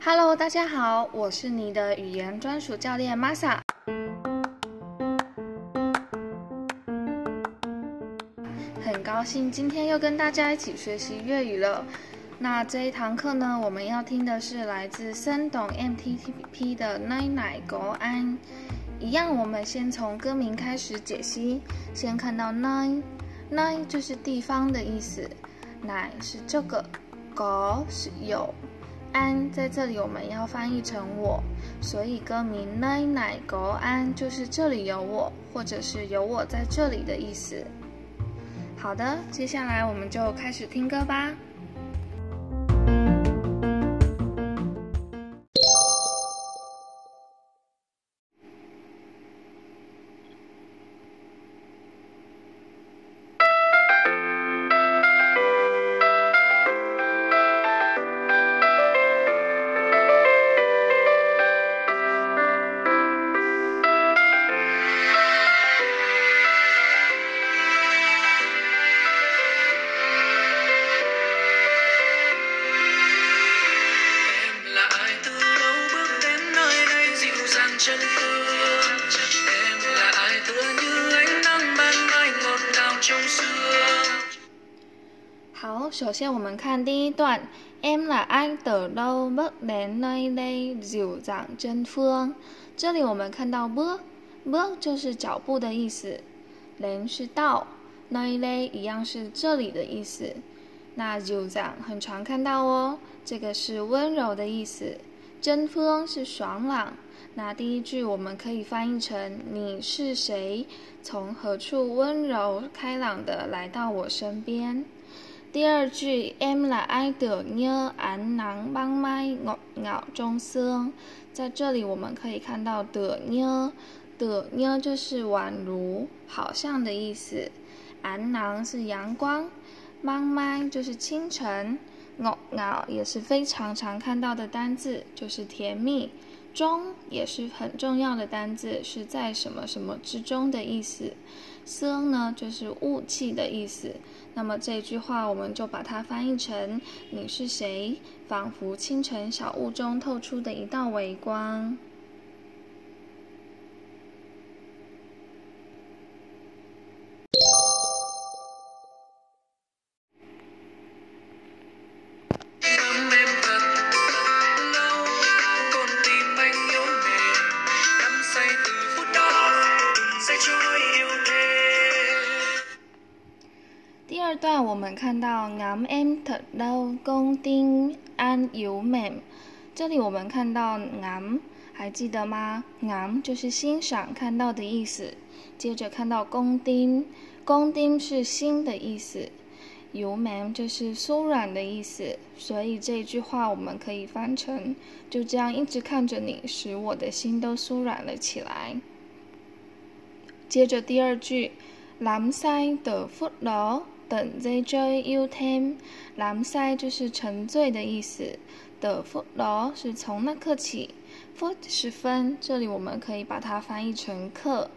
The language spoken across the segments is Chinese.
Hello，大家好，我是你的语言专属教练 Masa。很高兴今天又跟大家一起学习粤语了。那这一堂课呢，我们要听的是来自森懂 MTTP 的《奶奶国安》。一样，我们先从歌名开始解析。先看到奶，奶就是地方的意思，奶是这个，国是有。安在这里，我们要翻译成我，所以歌名奈奈国安就是这里有我，或者是有我在这里的意思。好的，接下来我们就开始听歌吧。先我们看第一段，Em là ai từ đâu bước đến nơi đây dịu dàng chân phương。这里我们看到 bước，bước 就是脚步的意思，đến 是到，nơi đây 一样是这里的意思。那 dịu dàng 很常看到哦，这个是温柔的意思，真风是爽朗。那第一句我们可以翻译成你是谁？从何处温柔开朗的来到我身边？第二句，em là ai đ ư ợ như ánh nắng ban mai ngọt ngào trong sương。在这里我们可以看到的 như，的 như 就是宛如、好像的意思。ánh nắng 是阳光，ban mai 就是清晨，ngọt ngào 也是非常常看到的单字，就是甜蜜。中也是很重要的单字，是在什么什么之中的意思。生呢，就是雾气的意思。那么这句话我们就把它翻译成：你是谁？仿佛清晨小雾中透出的一道微光。第二段我们看到 ngắm em thật lâu con tim an yếu mềm，这里我们看到 ngắm，还记得吗？ngắm 就是欣赏、看到的意思。接着看到 con tim，con tim 是心的意思，yếu mềm 就是酥软的意思。所以这句话我们可以翻成：就这样一直看着你，使我的心都酥软了起来。接着第二句，làm say từ phút đó。等 z j u time，蓝塞就是沉醉的意思。的 foot 咯是从那刻起，foot 是分，这里我们可以把它翻译成刻。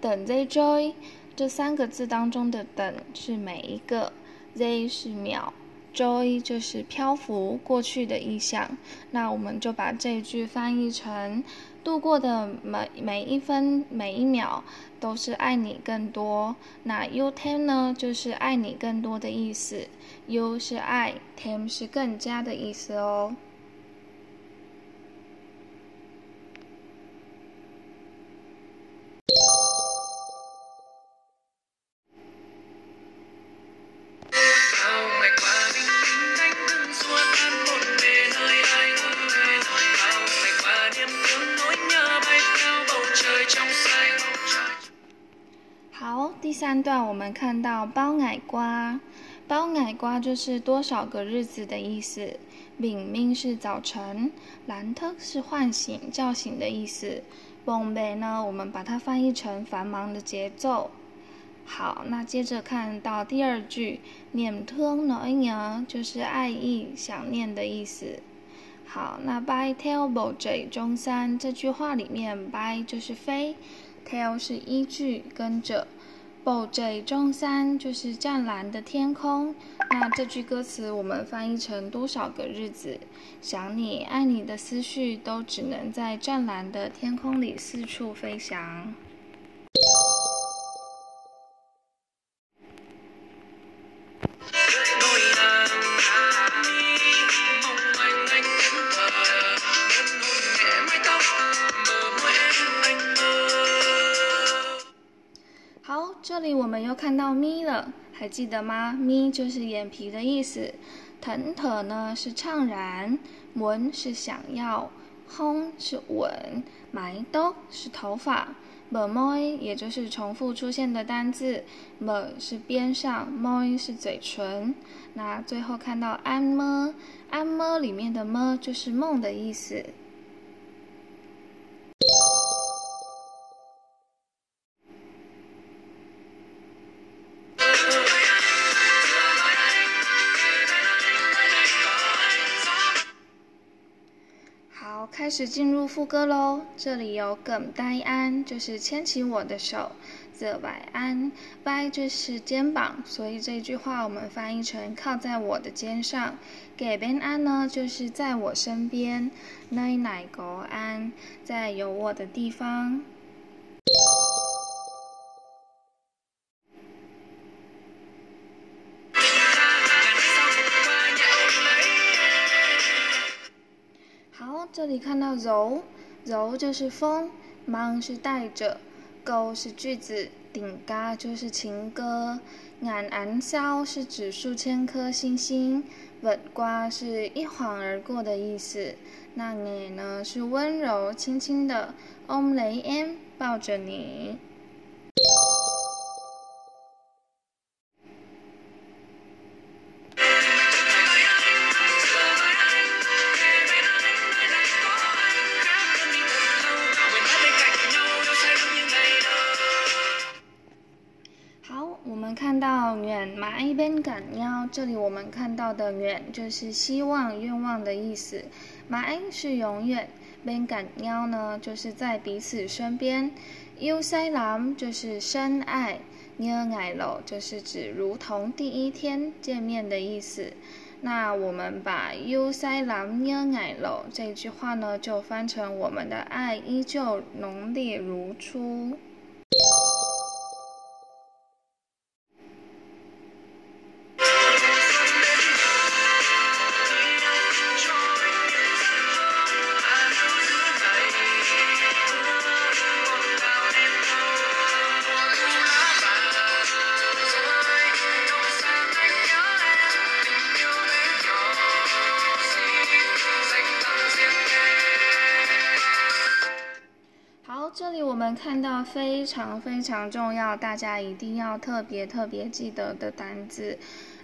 等 z j 这三个字当中的等是每一个，z 是秒，“joy” 就是漂浮过去的意象。那我们就把这句翻译成。度过的每每一分每一秒都是爱你更多。那 you ten” 呢，就是爱你更多的意思。you 是爱，“ten” 是更加的意思哦。好第三段我们看到包奶瓜，包奶瓜就是多少个日子的意思。明明是早晨，兰特是唤醒、叫醒的意思。蹦贝呢，我们把它翻译成繁忙的节奏。好，那接着看到第二句，念 thương nỗi nhớ 就是爱意、想念的意思。好，那 by tai bo ji 中山这句话里面，by 就是飞 Tell 是依据跟着。，Bo J 中山就是湛蓝的天空。那这句歌词我们翻译成多少个日子？想你爱你的思绪都只能在湛蓝的天空里四处飞翔。好这里我们又看到咪了，还记得吗？咪就是眼皮的意思。腾特呢是怅然，闻是想要，轰是吻，埋都是头发。么么也就是重复出现的单字，么是边上，么是嘴唇。那最后看到安么，安么里面的么就是梦的意思。开始进入副歌喽，这里有梗呆安，就是牵起我的手；；“thebai’an”，“bai” 就是肩膀，所以这句话我们翻译成靠在我的肩上。给边安呢，就是在我身边；奶奶狗安，在有我的地方。这里看到柔，柔就是风，忙是带着，勾是句子，顶嘎就是情歌，眼 ánh sao 是指数千颗星星，吻瓜是一晃而过的意思，那你呢是温柔轻轻的，om le m 抱着你。这里我们看到的远就是希望、愿望的意思。马是永远，边赶腰呢就是在彼此身边。usain 就是深爱，nhớ ngày đầu 就是指如同第一天见面的意思。那我们把 yêu say lắm nhớ ngày đầu 这句话呢就翻成我们的爱依旧浓烈如初。看到非常非常重要，大家一定要特别特别记得的单字。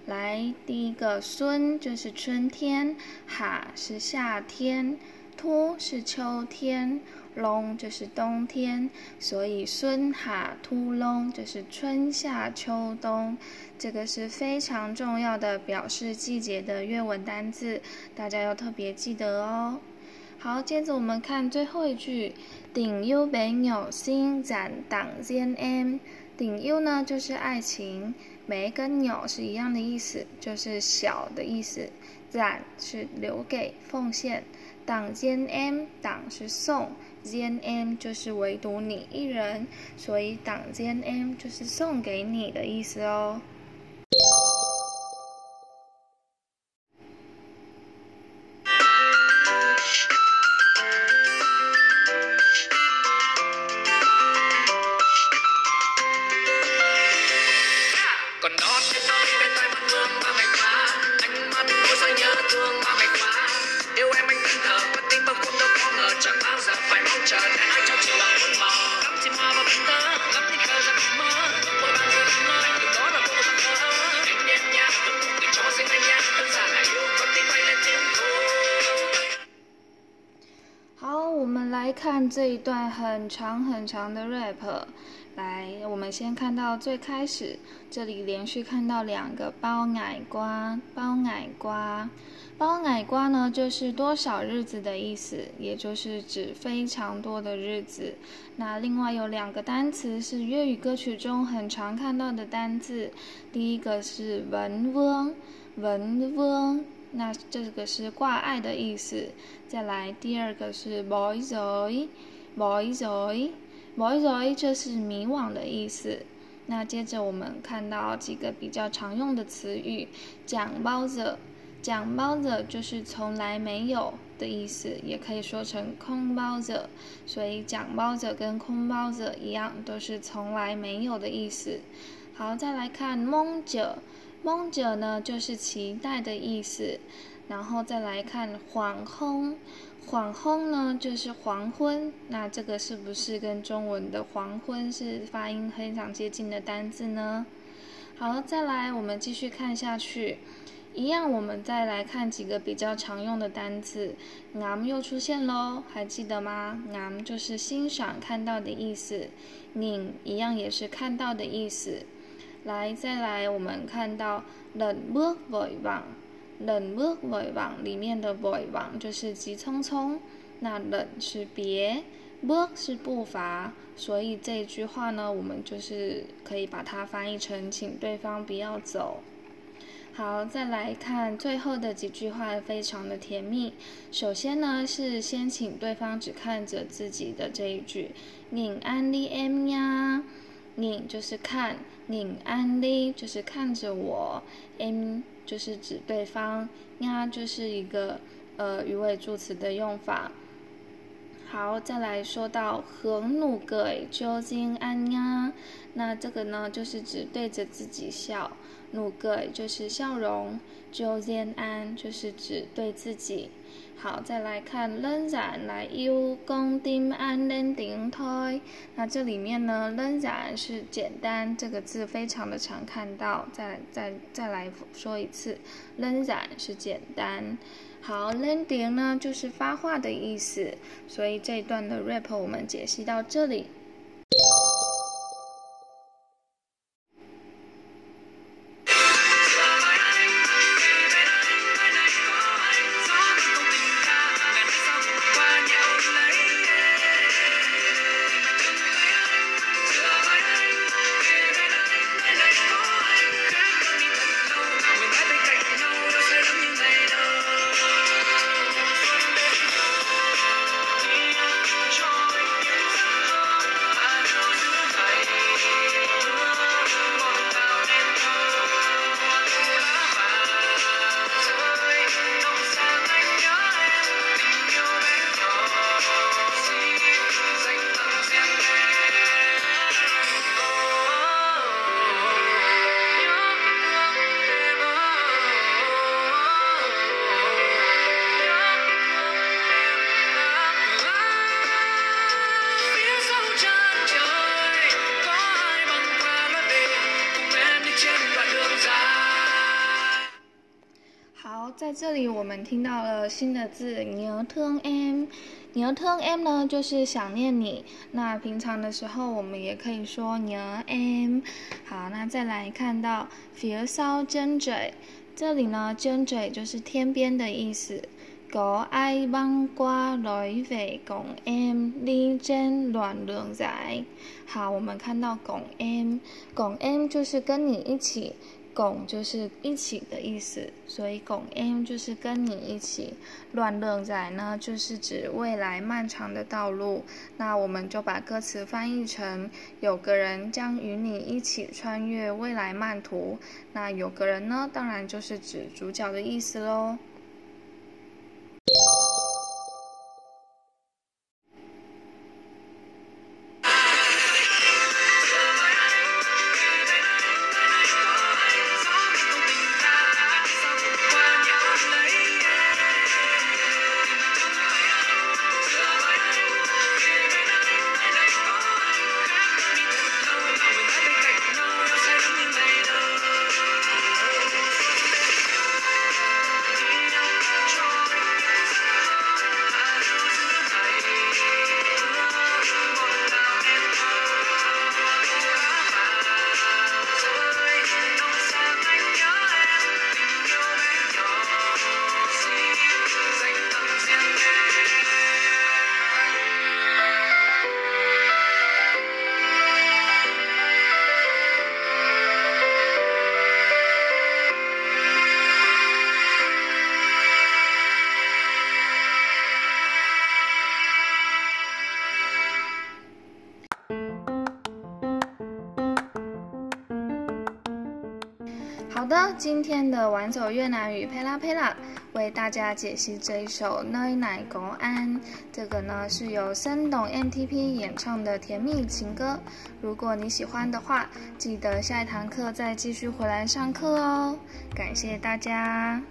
来，第一个“孙”就是春天，“哈”是夏天，“突”是秋天，“隆”就是冬天。所以“孙哈突龙”就是春夏秋冬，这个是非常重要的表示季节的粤文单字，大家要特别记得哦。好，接着我们看最后一句，顶 u 北纽心展挡间 m，顶 u 呢就是爱情，梅跟纽是一样的意思，就是小的意思，展是留给奉献，挡间 m 挡是送，间 m 就是唯独你一人，所以挡间 m 就是送给你的意思哦。来看这一段很长很长的 rap，来，我们先看到最开始，这里连续看到两个包奶瓜，包奶瓜，包奶瓜呢，就是多少日子的意思，也就是指非常多的日子。那另外有两个单词是粤语歌曲中很常看到的单字，第一个是文翁，文翁，那这个是挂碍的意思。再来第二个是 boy，boy，boy，boy，这是迷惘的意思。那接着我们看到几个比较常用的词语，讲包子。讲包子就是从来没有的意思，也可以说成空包子。所以讲包子跟空包子一样，都是从来没有的意思。好，再来看蒙者，蒙者呢就是期待的意思。然后再来看黄昏，黄昏呢就是黄昏。那这个是不是跟中文的黄昏是发音非常接近的单字呢？好，再来我们继续看下去。一样，我们再来看几个比较常用的单词。眼又出现喽，还记得吗？眼就是欣赏、看到的意思。眼一样也是看到的意思。来，再来，我们看到冷 bước vội vàng，冷 bước vội vàng 里面的 vội vàng 就是急匆匆。那冷是别不是步伐，所以这句话呢，我们就是可以把它翻译成请对方不要走。好，再来看最后的几句话，非常的甜蜜。首先呢，是先请对方只看着自己的这一句，宁安利 m 呀，宁就是看，宁安利就是看着我，m 就是指对方，呀就是一个呃语尾助词的用法。好，再来说到和努给究竟安呀，那这个呢，就是指对着自己笑。努个就是笑容，就念安就是指对自己。好，再来看仍然来又公丁安冷顶胎。那这里面呢，仍然是简单这个字非常的常看到。再再再来说一次，仍然是简单。好，，landing 呢就是发话的意思。所以这一段的 rap 我们解析到这里。在这里，我们听到了新的字“牛 thương em”。牛 thương m” 呢，就是想念你。那平常的时候，我们也可以说牛 em。好，那再来看到 phía sau chân trời，这里呢，chân trời 就是天边的意思。có ai băng qua nói về cùng em đi trên đoạn đường dài。好，我们看到 cùng em，cùng em 就是跟你一起。拱就是一起的意思，所以拱 M 就是跟你一起。乱乐仔呢，就是指未来漫长的道路。那我们就把歌词翻译成：有个人将与你一起穿越未来漫途。那有个人呢，当然就是指主角的意思喽。好的，今天的玩走越南语佩拉佩拉为大家解析这一首《nơi này có anh》，这个呢是由森董 MTP 演唱的甜蜜情歌。如果你喜欢的话，记得下一堂课再继续回来上课哦。感谢大家。